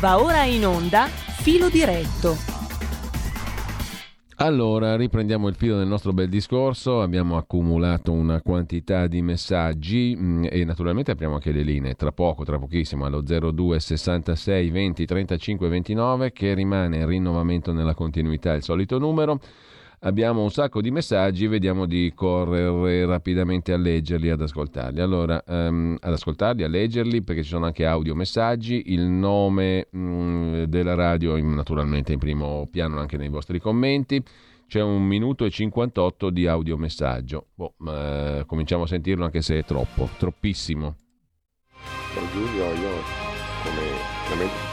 Va ora in onda Filo diretto. Allora, riprendiamo il filo del nostro bel discorso, abbiamo accumulato una quantità di messaggi mm, e naturalmente apriamo anche le linee, tra poco, tra pochissimo, allo 02 66 20 35 29 che rimane il rinnovamento nella continuità, il solito numero. Abbiamo un sacco di messaggi, vediamo di correre rapidamente a leggerli, ad ascoltarli. Allora, um, ad ascoltarli, a leggerli, perché ci sono anche audio messaggi, il nome um, della radio naturalmente in primo piano anche nei vostri commenti. C'è un minuto e 58 di audiomessaggio. Boh, uh, cominciamo a sentirlo anche se è troppo, troppissimo. Giulio, io come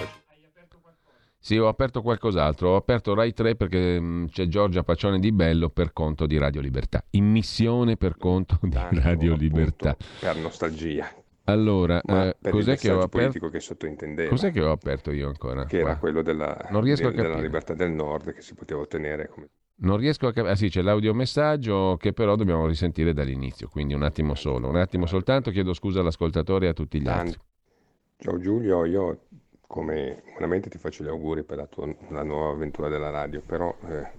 sì, ho aperto qualcos'altro. Ho aperto Rai 3 perché mh, mm, c'è Giorgia Paccione di Bello per conto di Radio Libertà. In missione per conto di Tanto, Radio Libertà. Per nostalgia. Allora, eh, cos'è che ho aperto? che sottintendeva. Cos'è che ho aperto io ancora? Che qua? era quello della, non riesco de, della libertà del nord che si poteva ottenere. Come... Non riesco a capire. Ah sì, c'è l'audiomessaggio che però dobbiamo risentire dall'inizio, quindi un attimo solo. Un attimo soltanto, chiedo scusa all'ascoltatore e a tutti gli Tanto. altri. Ciao Giulio, io come veramente ti faccio gli auguri per la, tua, la nuova avventura della radio, però eh,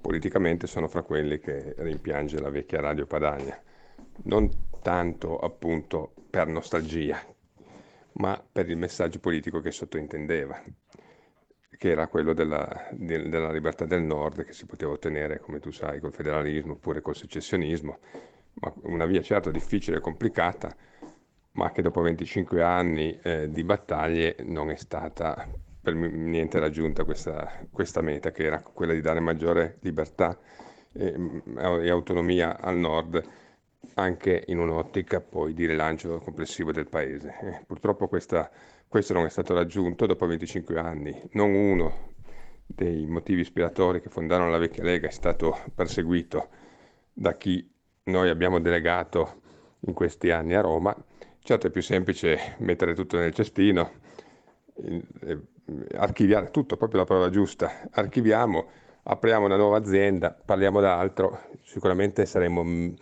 politicamente sono fra quelli che rimpiange la vecchia radio Padania, non tanto appunto per nostalgia, ma per il messaggio politico che sottointendeva, che era quello della, de, della libertà del nord che si poteva ottenere, come tu sai, col federalismo oppure col secessionismo, ma una via certo difficile e complicata ma che dopo 25 anni eh, di battaglie non è stata per niente raggiunta questa, questa, meta, che era quella di dare maggiore libertà e, e autonomia al nord, anche in un'ottica poi di rilancio complessivo del paese. Eh, purtroppo questa, questo non è stato raggiunto dopo 25 anni. Non uno dei motivi ispiratori che fondarono la vecchia Lega è stato perseguito da chi noi abbiamo delegato in questi anni a Roma, Certo è più semplice mettere tutto nel cestino, archiviare tutto, proprio la parola giusta, archiviamo, apriamo una nuova azienda, parliamo d'altro, sicuramente saremmo,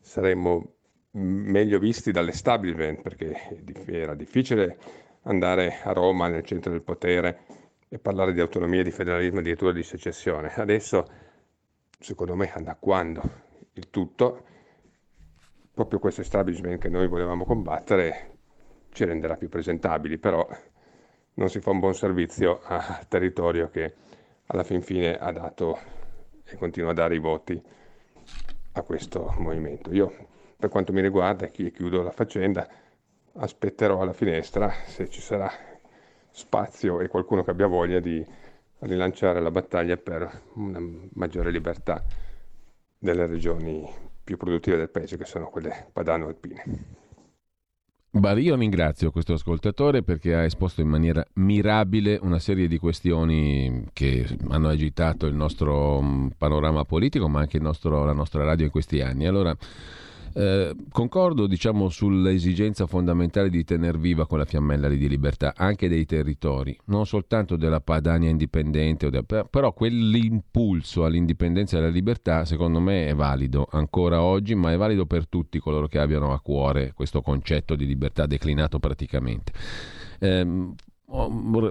saremmo meglio visti dall'establishment perché era difficile andare a Roma nel centro del potere e parlare di autonomia, di federalismo, addirittura di secessione. Adesso, secondo me, annacquando il tutto, proprio questo establishment che noi volevamo combattere ci renderà più presentabili, però non si fa un buon servizio al territorio che alla fin fine ha dato e continua a dare i voti a questo movimento. Io, per quanto mi riguarda, chiudo la faccenda, aspetterò alla finestra se ci sarà spazio e qualcuno che abbia voglia di rilanciare la battaglia per una maggiore libertà delle regioni più produttive del paese, che sono quelle padano-alpine. Beh, io ringrazio questo ascoltatore perché ha esposto in maniera mirabile una serie di questioni che hanno agitato il nostro mm, panorama politico, ma anche nostro, la nostra radio in questi anni. Allora, eh, concordo diciamo, sull'esigenza fondamentale di tenere viva quella fiammella di libertà anche dei territori, non soltanto della Padania indipendente, de... però quell'impulso all'indipendenza e alla libertà secondo me è valido ancora oggi, ma è valido per tutti coloro che abbiano a cuore questo concetto di libertà declinato praticamente. Eh,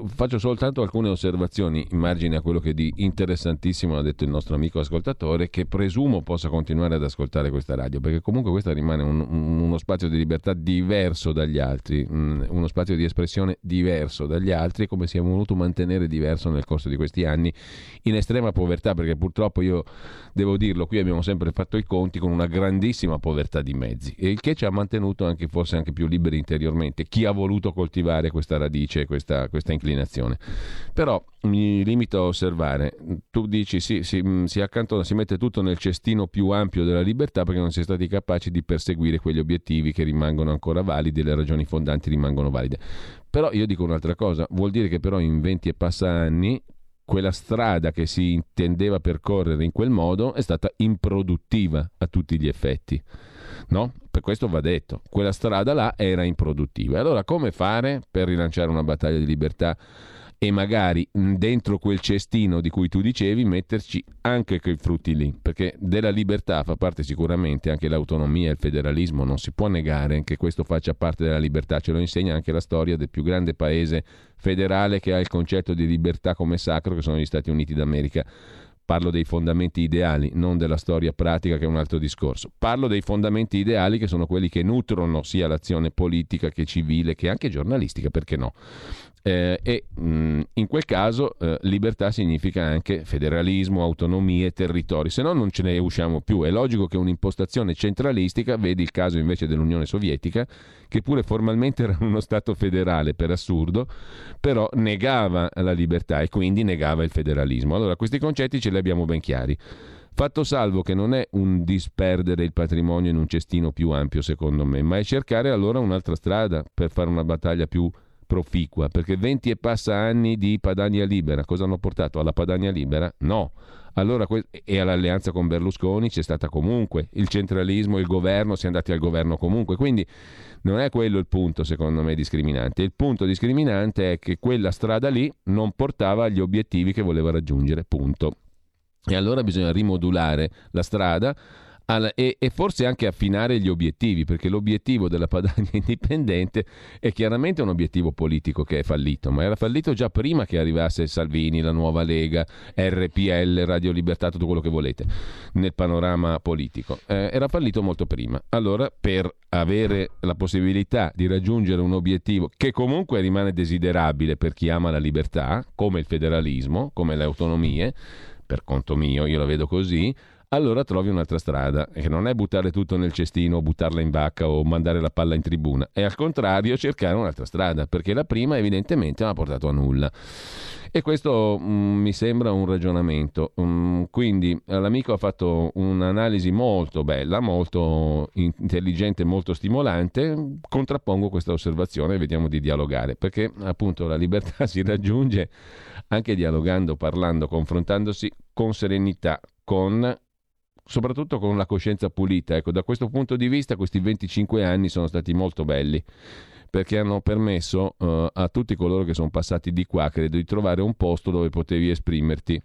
faccio soltanto alcune osservazioni in margine a quello che di interessantissimo ha detto il nostro amico ascoltatore, che presumo possa continuare ad ascoltare questa radio, perché comunque questa rimane un, uno spazio di libertà diverso dagli altri, uno spazio di espressione diverso dagli altri, come si è voluto mantenere diverso nel corso di questi anni in estrema povertà, perché purtroppo io devo dirlo, qui abbiamo sempre fatto i conti con una grandissima povertà di mezzi, e il che ci ha mantenuto anche forse anche più liberi interiormente, chi ha voluto coltivare questa radice, questa questa, questa inclinazione. Però mi limito a osservare, tu dici sì, si, mm, si accantona, si mette tutto nel cestino più ampio della libertà perché non si è stati capaci di perseguire quegli obiettivi che rimangono ancora validi e le ragioni fondanti rimangono valide. Però io dico un'altra cosa, vuol dire che però in 20 e passa anni quella strada che si intendeva percorrere in quel modo è stata improduttiva a tutti gli effetti. No? Per questo va detto, quella strada là era improduttiva. Allora come fare per rilanciare una battaglia di libertà e magari dentro quel cestino di cui tu dicevi metterci anche quei frutti lì, perché della libertà fa parte sicuramente anche l'autonomia e il federalismo, non si può negare che questo faccia parte della libertà, ce lo insegna anche la storia del più grande paese federale che ha il concetto di libertà come sacro, che sono gli Stati Uniti d'America. Parlo dei fondamenti ideali, non della storia pratica che è un altro discorso. Parlo dei fondamenti ideali che sono quelli che nutrono sia l'azione politica che civile che anche giornalistica, perché no? Eh, e mh, in quel caso eh, libertà significa anche federalismo, autonomie, territori, se no non ce ne usciamo più. È logico che un'impostazione centralistica, vedi il caso invece dell'Unione Sovietica, che pure formalmente era uno Stato federale per assurdo, però negava la libertà e quindi negava il federalismo. Allora questi concetti ce li abbiamo ben chiari. Fatto salvo che non è un disperdere il patrimonio in un cestino più ampio, secondo me, ma è cercare allora un'altra strada per fare una battaglia più proficua, perché 20 e passa anni di Padania Libera, cosa hanno portato alla Padania Libera? No. Allora, e all'alleanza con Berlusconi c'è stata comunque il centralismo, il governo, si è andati al governo comunque, quindi non è quello il punto secondo me discriminante. Il punto discriminante è che quella strada lì non portava agli obiettivi che voleva raggiungere, punto. E allora bisogna rimodulare la strada e, e, forse anche affinare gli obiettivi, perché l'obiettivo della Padania indipendente è chiaramente un obiettivo politico che è fallito, ma era fallito già prima che arrivasse Salvini, la nuova Lega, RPL, Radio Libertà, tutto quello che volete nel panorama politico. Eh, era fallito molto prima. Allora, per avere la possibilità di raggiungere un obiettivo che comunque rimane desiderabile per chi ama la libertà, come il federalismo, come le autonomie, per conto mio, io la vedo così, allora trovi un'altra strada, che non è buttare tutto nel cestino, o buttarla in vacca o mandare la palla in tribuna, è al contrario cercare un'altra strada, perché la prima evidentemente non ha portato a nulla. E questo mm, mi sembra un ragionamento. Mm, quindi l'amico ha fatto un'analisi molto bella, molto intelligente, molto stimolante. Contrappongo questa osservazione e vediamo di dialogare, perché appunto la libertà si raggiunge anche dialogando, parlando, confrontandosi con serenità, con soprattutto con la coscienza pulita. Ecco, da questo punto di vista questi 25 anni sono stati molto belli perché hanno permesso uh, a tutti coloro che sono passati di qua, credo, di trovare un posto dove potevi esprimerti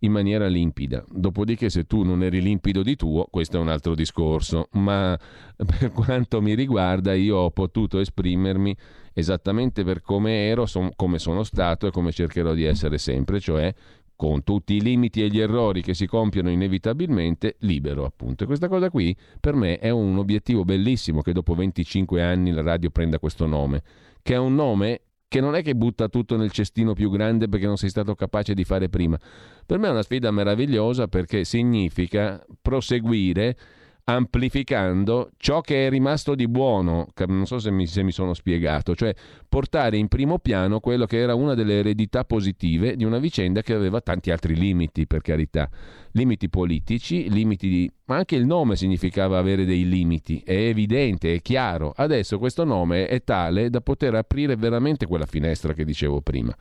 in maniera limpida. Dopodiché se tu non eri limpido di tuo, questo è un altro discorso, ma per quanto mi riguarda io ho potuto esprimermi esattamente per come ero, son, come sono stato e come cercherò di essere sempre, cioè con tutti i limiti e gli errori che si compiono inevitabilmente, libero appunto. E questa cosa qui per me è un obiettivo bellissimo che dopo 25 anni la radio prenda questo nome, che è un nome che non è che butta tutto nel cestino più grande perché non sei stato capace di fare prima. Per me è una sfida meravigliosa perché significa proseguire amplificando ciò che è rimasto di buono, non so se mi, se mi, sono spiegato, cioè portare in primo piano quello che era una delle eredità positive di una vicenda che aveva tanti altri limiti, per carità, limiti politici, limiti di... ma anche il nome significava avere dei limiti, è evidente, è chiaro, adesso questo nome è tale da poter aprire veramente quella finestra che dicevo prima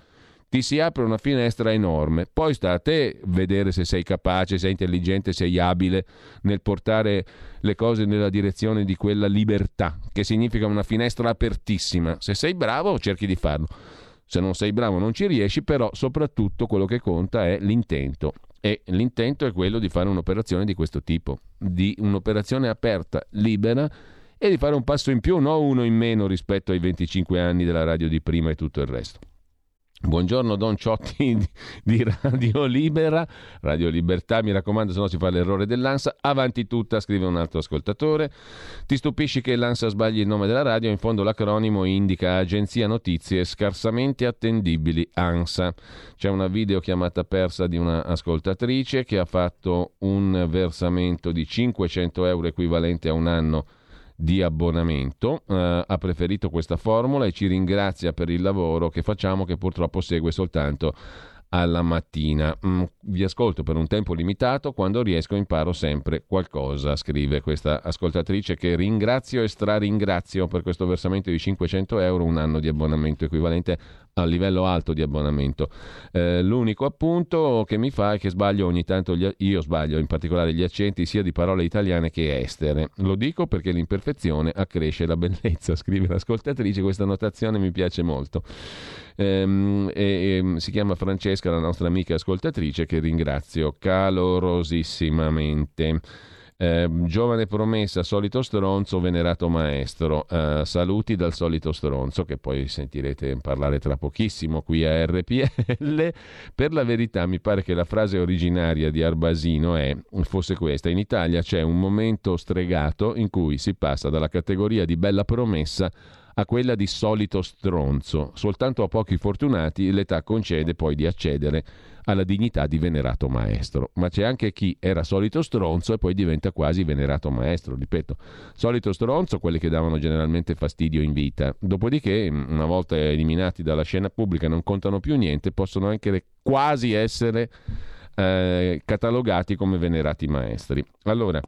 ti si apre una finestra enorme. Poi sta a te vedere se sei capace, sei intelligente, sei abile nel portare le cose nella direzione di quella libertà, che significa una finestra apertissima. Se sei bravo, cerchi di farlo. Se non sei bravo non ci riesci, però soprattutto quello che conta è l'intento. E l'intento è quello di fare un'operazione di questo tipo, di un'operazione aperta, libera e di fare un passo in più, non uno in meno rispetto ai 25 anni della radio di prima e tutto il resto. Buongiorno Don Ciotti di Radio Libera, Radio Libertà, mi raccomando se no si fa l'errore dell'ANSA, avanti tutta, scrive un altro ascoltatore, ti stupisci che l'ANSA sbagli il nome della radio, in fondo l'acronimo indica Agenzia Notizie Scarsamente Attendibili ANSA, c'è una videochiamata persa di una ascoltatrice che ha fatto un versamento di 500 euro equivalente a un anno di abbonamento, eh, ha preferito questa formula e ci ringrazia per il lavoro che facciamo che purtroppo segue soltanto alla mattina. Mm, vi ascolto per un tempo limitato, quando riesco imparo sempre qualcosa, scrive questa ascoltatrice che ringrazio e straringrazio per questo versamento di 500 euro, un anno di abbonamento equivalente a livello alto di abbonamento. Eh, l'unico appunto che mi fa è che sbaglio ogni tanto, gli, io sbaglio in particolare gli accenti sia di parole italiane che estere. Lo dico perché l'imperfezione accresce la bellezza, scrive l'ascoltatrice, questa notazione mi piace molto. Ehm, e, e, ehm, si chiama Francesca, la nostra amica ascoltatrice, che ringrazio calorosissimamente. Eh, giovane promessa, solito stronzo, venerato maestro. Eh, saluti dal solito stronzo, che poi sentirete parlare tra pochissimo qui a RPL. per la verità, mi pare che la frase originaria di Arbasino è, fosse questa: In Italia c'è un momento stregato in cui si passa dalla categoria di bella promessa a quella di solito stronzo. Soltanto a pochi fortunati l'età concede poi di accedere alla dignità di venerato maestro. Ma c'è anche chi era solito stronzo e poi diventa quasi venerato maestro. Ripeto, solito stronzo, quelli che davano generalmente fastidio in vita. Dopodiché, una volta eliminati dalla scena pubblica, non contano più niente, possono anche quasi essere eh, catalogati come venerati maestri. Allora,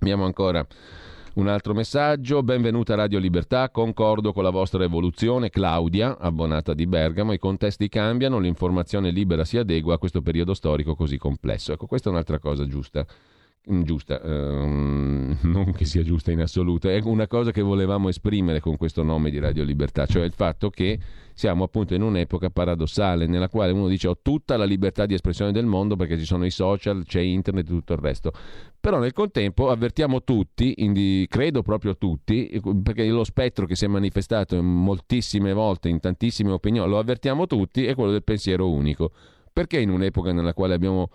abbiamo ancora un altro messaggio, benvenuta Radio Libertà, concordo con la vostra evoluzione, Claudia, abbonata di Bergamo, i contesti cambiano, l'informazione libera si adegua a questo periodo storico così complesso. Ecco, questa è un'altra cosa giusta giusta, ehm, non che sia giusta in assoluto, è una cosa che volevamo esprimere con questo nome di Radio Libertà, cioè il fatto che siamo appunto in un'epoca paradossale nella quale uno dice ho tutta la libertà di espressione del mondo perché ci sono i social, c'è internet e tutto il resto, però nel contempo avvertiamo tutti, credo proprio tutti, perché lo spettro che si è manifestato moltissime volte in tantissime opinioni, lo avvertiamo tutti, è quello del pensiero unico. Perché in un'epoca nella quale abbiamo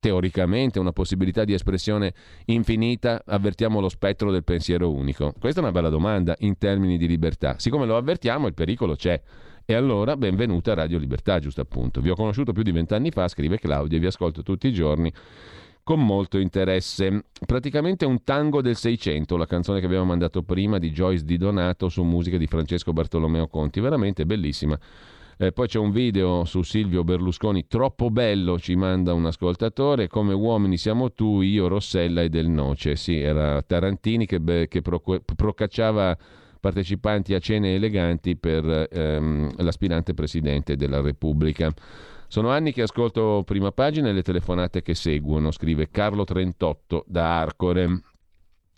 teoricamente una possibilità di espressione infinita, avvertiamo lo spettro del pensiero unico? Questa è una bella domanda in termini di libertà. Siccome lo avvertiamo, il pericolo c'è. E allora, benvenuta a Radio Libertà, giusto appunto. Vi ho conosciuto più di vent'anni fa, scrive Claudia, e vi ascolto tutti i giorni con molto interesse. Praticamente un tango del Seicento, la canzone che abbiamo mandato prima di Joyce Di Donato su musica di Francesco Bartolomeo Conti, veramente bellissima. Eh, poi c'è un video su Silvio Berlusconi, troppo bello, ci manda un ascoltatore, come uomini siamo tu, io, Rossella e Del Noce. Sì, era Tarantini che, be- che pro- procacciava partecipanti a cene eleganti per ehm, l'aspirante presidente della Repubblica. Sono anni che ascolto prima pagina e le telefonate che seguono, scrive Carlo 38 da Arcore.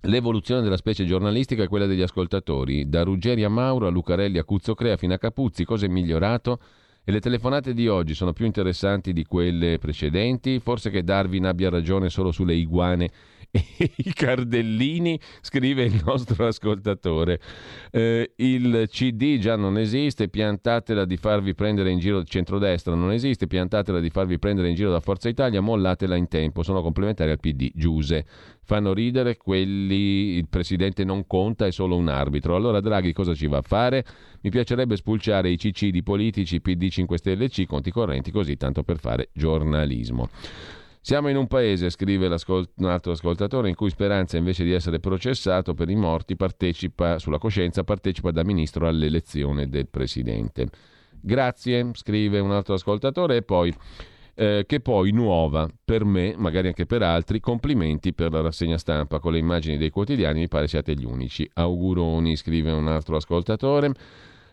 L'evoluzione della specie giornalistica è quella degli ascoltatori, da Ruggeri a Mauro, a Lucarelli a Cuzzocrea fino a Capuzzi, cosa è migliorato? E le telefonate di oggi sono più interessanti di quelle precedenti? Forse che Darwin abbia ragione solo sulle iguane i cardellini, scrive il nostro ascoltatore. Eh, il CD già non esiste, piantatela di farvi prendere in giro centrodestra, non esiste, piantatela di farvi prendere in giro da Forza Italia, mollatela in tempo, sono complementari al PD, Giuse. Fanno ridere quelli, il presidente non conta, è solo un arbitro. Allora Draghi cosa ci va a fare? Mi piacerebbe spulciare i CC di politici, PD 5 Stelle C, conti correnti, così tanto per fare giornalismo. Siamo in un paese, scrive un altro ascoltatore, in cui Speranza invece di essere processato per i morti partecipa, sulla coscienza, partecipa da ministro all'elezione del presidente. Grazie, scrive un altro ascoltatore, e poi eh, che poi nuova per me, magari anche per altri, complimenti per la rassegna stampa con le immagini dei quotidiani, mi pare siate gli unici. Auguroni, scrive un altro ascoltatore.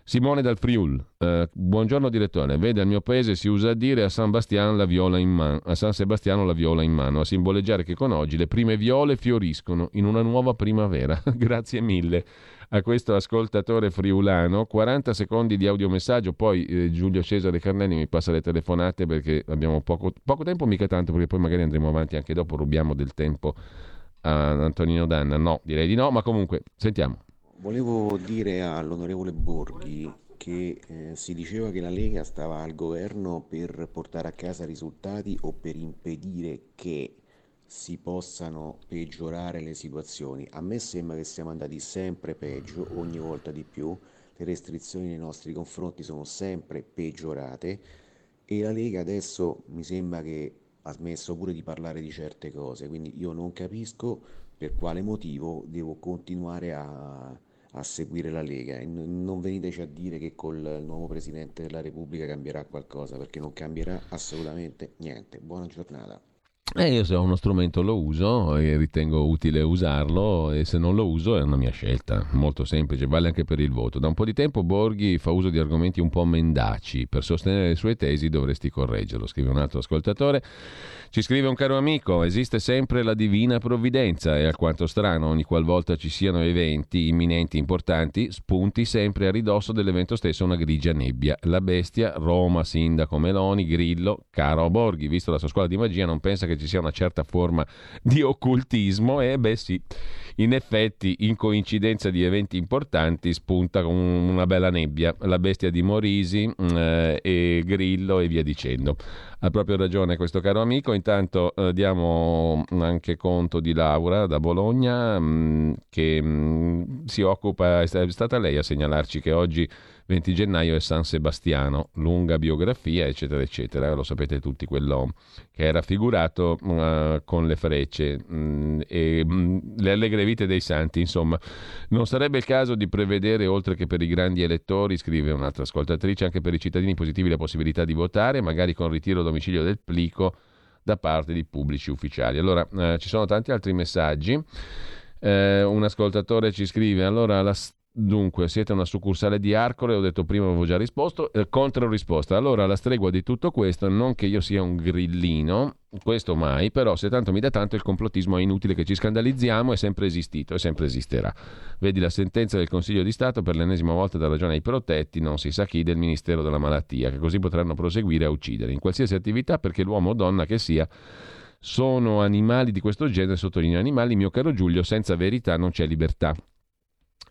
Simone dal Friul, eh, buongiorno direttore, vede al mio paese si usa a dire a San, man- a San Sebastiano la viola in mano, a simboleggiare che con oggi le prime viole fioriscono in una nuova primavera. Grazie mille a questo ascoltatore friulano. 40 secondi di audiomessaggio, poi eh, Giulio Cesare Carnelli mi passa le telefonate perché abbiamo poco, poco tempo, mica tanto, perché poi magari andremo avanti anche dopo, rubiamo del tempo a Antonino Danna. No, direi di no, ma comunque sentiamo. Volevo dire all'onorevole Borghi che eh, si diceva che la Lega stava al governo per portare a casa risultati o per impedire che si possano peggiorare le situazioni. A me sembra che siamo andati sempre peggio, ogni volta di più, le restrizioni nei nostri confronti sono sempre peggiorate. E la Lega adesso mi sembra che ha smesso pure di parlare di certe cose, quindi io non capisco per quale motivo devo continuare a a seguire la Lega e non veniteci a dire che col nuovo Presidente della Repubblica cambierà qualcosa perché non cambierà assolutamente niente. Buona giornata. E io se ho uno strumento lo uso e ritengo utile usarlo e se non lo uso è una mia scelta, molto semplice, vale anche per il voto. Da un po' di tempo Borghi fa uso di argomenti un po' mendaci, per sostenere le sue tesi dovresti correggerlo, scrive un altro ascoltatore. Ci scrive un caro amico, esiste sempre la divina provvidenza e alquanto strano ogni qualvolta ci siano eventi imminenti importanti, spunti sempre a ridosso dell'evento stesso una grigia nebbia. La bestia, Roma, sindaco Meloni, Grillo, caro Borghi, visto la sua scuola di magia non pensa che ci sia una certa forma di occultismo e beh sì, in effetti in coincidenza di eventi importanti spunta con una bella nebbia, la bestia di Morisi eh, e Grillo e via dicendo. Ha proprio ragione questo caro amico, intanto eh, diamo anche conto di Laura da Bologna mh, mm, che mh, mm, si occupa, è stata lei a segnalarci che oggi 20 gennaio è San Sebastiano, lunga biografia, eccetera, eccetera. Lo sapete tutti, quello che è raffigurato uh, con le frecce mh, mm, e mh, mm, le allegre vite dei santi. Insomma, non sarebbe il caso di prevedere, oltre che per i grandi elettori, scrive un'altra ascoltatrice, anche per i cittadini positivi la possibilità di votare, magari con ritiro a domicilio del plico da parte di pubblici ufficiali. Allora, uh, ci sono tanti altri messaggi. Eh, un ascoltatore ci scrive: Allora, la, Dunque, siete una succursale di Arcore, ho detto prima, avevo già risposto, eh, contro risposta. Allora, la stregua di tutto questo, non che io sia un grillino, questo mai, però se tanto mi dà tanto il complottismo è inutile che ci scandalizziamo, è sempre esistito e sempre esisterà. Vedi la sentenza del Consiglio di Stato per l'ennesima volta da ragione ai protetti, non si sa chi, del Ministero della Malattia, che così potranno proseguire a uccidere in qualsiasi attività perché l'uomo o donna che sia sono animali di questo genere, sottolineo animali, mio caro Giulio, senza verità non c'è libertà.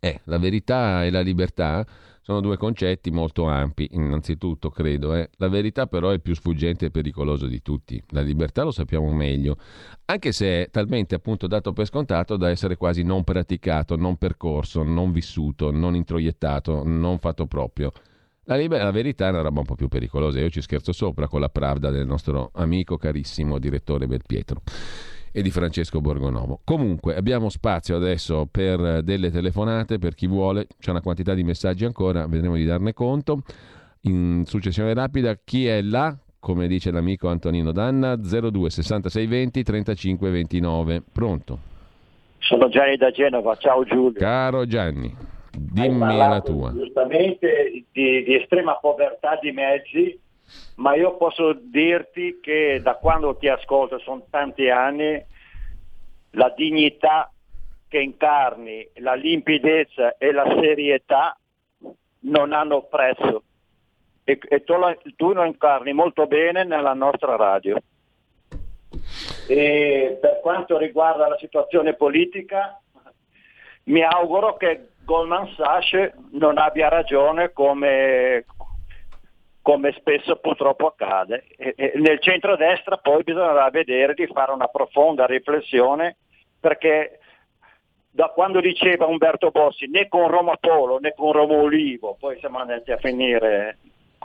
Eh, la verità e la libertà sono due concetti molto ampi, innanzitutto credo. Eh. La verità però è più sfuggente e pericoloso di tutti. La libertà lo sappiamo meglio, anche se è talmente appunto dato per scontato da essere quasi non praticato, non percorso, non vissuto, non introiettato, non fatto proprio. La, liber- la verità è una roba un po' più pericolosa. Io ci scherzo sopra con la pravda del nostro amico carissimo direttore Belpietro e di Francesco Borgonovo. Comunque abbiamo spazio adesso per delle telefonate, per chi vuole, c'è una quantità di messaggi ancora, vedremo di darne conto. In successione rapida, chi è là? Come dice l'amico Antonino Danna, 02 66 20 35 29. Pronto? Sono Gianni da Genova, ciao Giulio. Caro Gianni, dimmi la tua. Giustamente di, di estrema povertà di mezzi ma io posso dirti che da quando ti ascolto, sono tanti anni, la dignità che incarni, la limpidezza e la serietà non hanno prezzo e, e tu, lo, tu lo incarni molto bene nella nostra radio. E per quanto riguarda la situazione politica, mi auguro che Goldman Sachs non abbia ragione come, come spesso purtroppo accade. E, e nel centro-destra poi bisognerà vedere di fare una profonda riflessione perché da quando diceva Umberto Bossi né con Roma Polo né con Roma Olivo, poi siamo andati a finire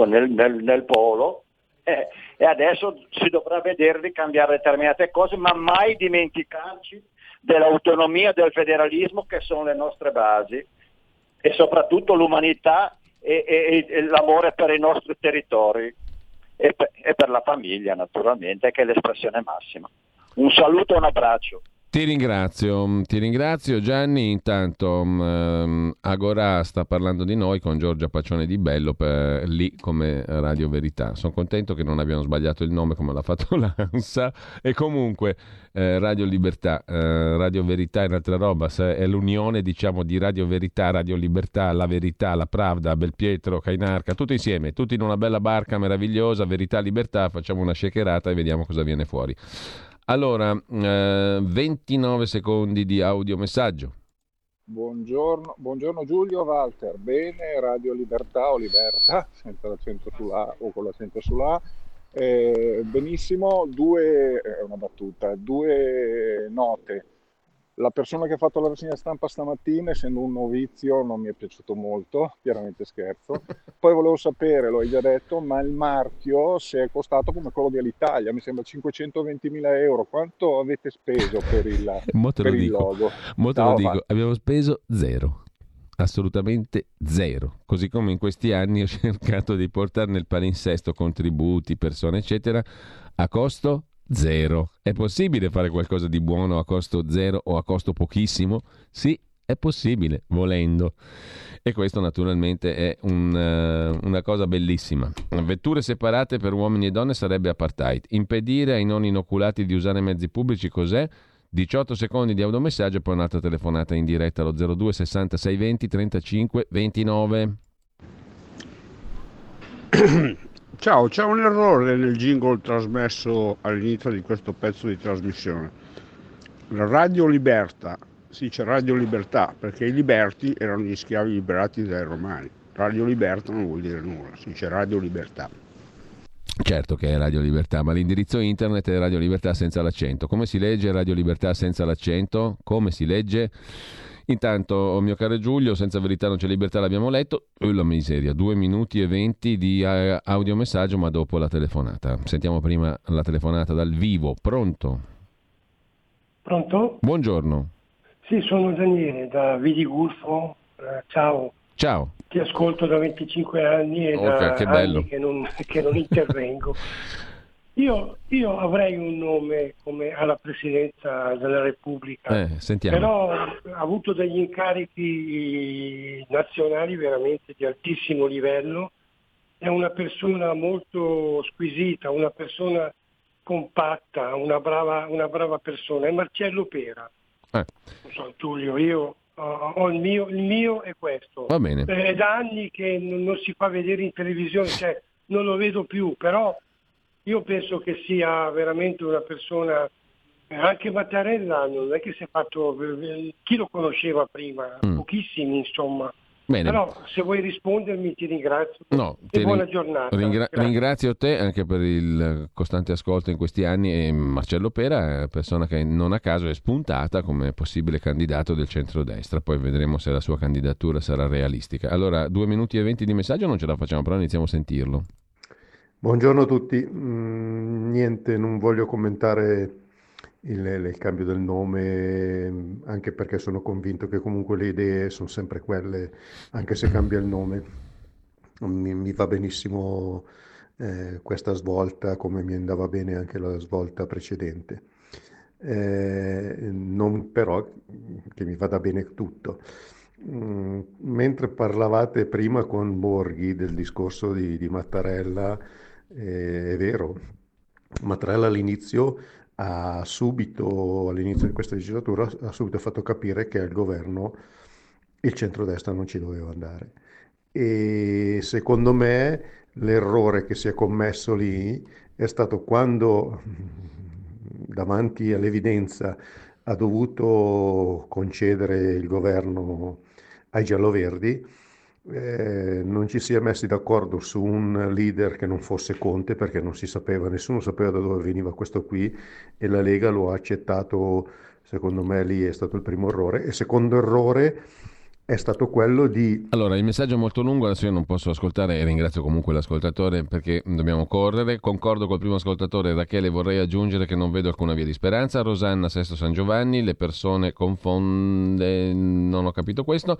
nel, nel, nel, Polo eh, e adesso si dovrà vedere di cambiare determinate cose, ma mai dimenticarci dell'autonomia, del federalismo che sono le nostre basi e soprattutto l'umanità e, e, e l'amore per i nostri territori e per, e per la famiglia naturalmente, che è l'espressione massima. Un saluto e un abbraccio. Ti ringrazio, ti ringrazio Gianni. Intanto um, Agora sta parlando di noi con Giorgia Paccione di Bello per, lì come Radio Verità. Sono contento che non abbiano sbagliato il nome come l'ha fatto l'ANSA e comunque eh, Radio Libertà, eh, Radio Verità è un'altra roba, è l'unione diciamo di Radio Verità, Radio Libertà, La Verità, La Pravda, Belpietro, Cainarca, tutti insieme, tutti in una bella barca meravigliosa, Verità, Libertà, facciamo una shakerata e vediamo cosa viene fuori. Allora, eh, 29 secondi di audiomessaggio. Buongiorno, buongiorno Giulio Walter, bene, Radio Libertà o Libertà, senza l'accento sulla o con l'accento sulla eh, benissimo, due, è una battuta, due note la persona che ha fatto la rassegna stampa stamattina, essendo un novizio, non mi è piaciuto molto, chiaramente scherzo. Poi volevo sapere, lo hai già detto, ma il marchio se è costato come quello di Alitalia, mi sembra 520 mila euro. Quanto avete speso per il, per il logo? Mo te lo dico, abbiamo speso zero assolutamente zero. Così come in questi anni ho cercato di portare nel palinsesto contributi, persone, eccetera, a costo zero. È possibile fare qualcosa di buono a costo zero o a costo pochissimo? Sì, è possibile, volendo. E questo naturalmente è un, uh, una cosa bellissima. Vetture separate per uomini e donne sarebbe apartheid. Impedire ai non inoculati di usare mezzi pubblici cos'è? 18 secondi di automessaggio e poi un'altra telefonata in diretta allo 02 66 20 35 29. Ciao, c'è un errore nel jingle trasmesso all'inizio di questo pezzo di trasmissione. Radio Libertà, si dice Radio Libertà perché i liberti erano gli schiavi liberati dai romani. Radio Libertà non vuol dire nulla, si dice Radio Libertà. Certo che è Radio Libertà, ma l'indirizzo internet è Radio Libertà senza l'accento. Come si legge Radio Libertà senza l'accento? Come si legge? Intanto, oh mio caro Giulio, senza verità non c'è libertà, l'abbiamo letto. Oh, la miseria, due minuti e venti di uh, audiomessaggio, ma dopo la telefonata. Sentiamo prima la telefonata dal vivo. Pronto? Pronto? Buongiorno. Sì, sono Daniele da Vidigulfo. Uh, ciao. Ciao. Ti ascolto da 25 anni e okay, da che anni che non, che non intervengo. Io, io, avrei un nome come alla Presidenza della Repubblica, eh, però ha avuto degli incarichi nazionali veramente di altissimo livello, è una persona molto squisita, una persona compatta, una brava, una brava persona, è Marcello Pera. Eh. Non so, Giulio, io ho il mio, il mio è questo. Va bene. È da anni che non, non si fa vedere in televisione, cioè non lo vedo più, però io penso che sia veramente una persona, eh, anche Mattarella non è che si è fatto, chi lo conosceva prima? Mm. Pochissimi insomma. Bene. Però se vuoi rispondermi ti ringrazio no, e buona giornata. Ringra- ringrazio te anche per il costante ascolto in questi anni e Marcello Pera è persona che non a caso è spuntata come possibile candidato del centrodestra, poi vedremo se la sua candidatura sarà realistica. Allora, due minuti e venti di messaggio non ce la facciamo, però iniziamo a sentirlo. Buongiorno a tutti, mm, niente, non voglio commentare il, il, cambio del nome, anche perché sono convinto che comunque le idee sono sempre quelle, anche se cambia il nome. Mi, mi va benissimo eh, questa svolta, come mi andava bene anche la svolta precedente. Eh, non però che mi vada bene tutto. Mm, mentre parlavate prima con Borghi del discorso di, di Mattarella, eh, è vero, Mattarella all'inizio ha subito, all'inizio di questa legislatura, ha subito fatto capire che al governo il centrodestra non ci doveva andare. E secondo me l'errore che si è commesso lì è stato quando davanti all'evidenza ha dovuto concedere il governo ai gialloverdi, eh, non ci si è messi d'accordo su un leader che non fosse Conte perché non si sapeva, nessuno sapeva da dove veniva questo qui e la Lega lo ha accettato, secondo me lì è stato il primo errore. E secondo errore è stato quello di... Allora, il messaggio è molto lungo, adesso io non posso ascoltare e ringrazio comunque l'ascoltatore perché dobbiamo correre. Concordo col primo ascoltatore, Rachele, vorrei aggiungere che non vedo alcuna via di speranza. Rosanna, Sesto San Giovanni, le persone confonde, non ho capito questo.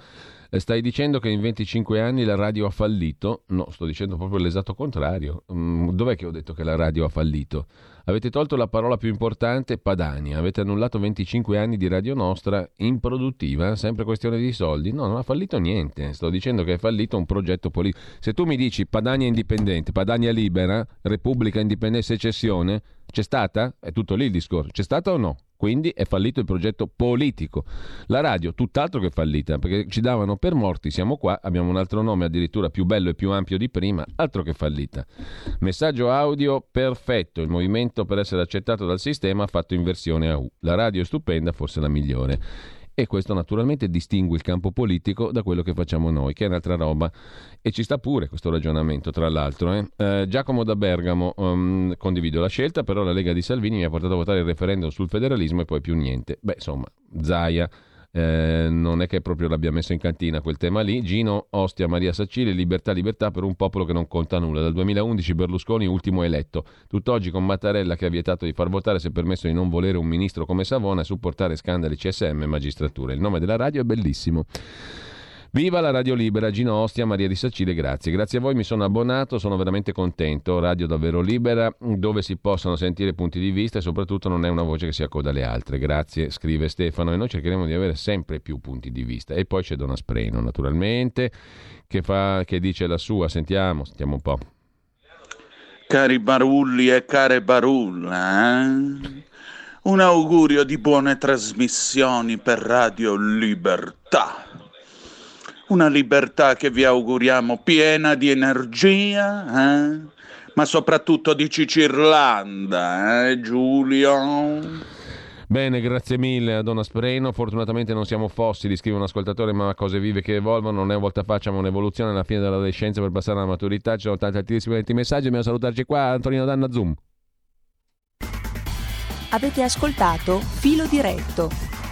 Eh, stai dicendo che in 25 anni la radio ha fallito? No, sto dicendo proprio l'esatto contrario. Mm, dov'è che ho detto che la radio ha fallito? Avete tolto la parola più importante, Padania. Avete annullato 25 anni di Radio Nostra improduttiva, sempre questione di soldi. No, non ha fallito niente. Sto dicendo che è fallito un progetto politico. Se tu mi dici Padania indipendente, Padania libera, Repubblica indipendente, secessione, c'è stata? È tutto lì il discorso. C'è stata o no? Quindi è fallito il progetto politico. La radio, tutt'altro che fallita, perché ci davano per morti, siamo qua, abbiamo un altro nome addirittura più bello e più ampio di prima, altro che fallita. Messaggio audio perfetto, il movimento per essere accettato dal sistema ha fatto in versione AU. La radio è stupenda, forse la migliore e questo naturalmente distingue il campo politico da quello che facciamo noi, che è un'altra roba. E ci sta pure questo ragionamento, tra l'altro. Eh? Eh, Giacomo da Bergamo, um, condivido la scelta, però la Lega di Salvini mi ha portato a votare il referendum sul federalismo e poi più niente. Beh, insomma, Zaia eh, non è che proprio l'abbia messo in cantina quel tema lì. Gino Ostia, Maria Saccili, libertà, libertà per un popolo che non conta nulla. Dal 2011 Berlusconi ultimo eletto. Tutt'oggi con Mattarella che ha vietato di far votare si è permesso di non volere un ministro come Savona e supportare scandali CSM e magistratura. Il nome della radio è bellissimo. Viva la Radio Libera, Gino Ostia, Maria di Sacile, grazie. Grazie a voi, mi sono abbonato, sono veramente contento. Radio davvero libera, dove si possono sentire punti di vista e soprattutto non è una voce che si accoda alle altre. Grazie, scrive Stefano, e noi cercheremo di avere sempre più punti di vista. E poi c'è Dona Spreno, naturalmente, che, fa, che dice la sua. Sentiamo, sentiamo un po'. Cari barulli e care barulla, eh? un augurio di buone trasmissioni per Radio Libertà una libertà che vi auguriamo piena di energia, eh? ma soprattutto di Cicirlanda, eh, Giulio? Bene, grazie mille a Don Aspreno. Fortunatamente non siamo fossili, scrive un ascoltatore, ma cose vive che evolvono. Non è volta faccia, ma un'evoluzione alla fine dell'adolescenza per passare alla maturità. Ci sono tanti altissimi messaggi. Dobbiamo salutarci qua. Antonino Danna Zoom. Avete ascoltato Filo Diretto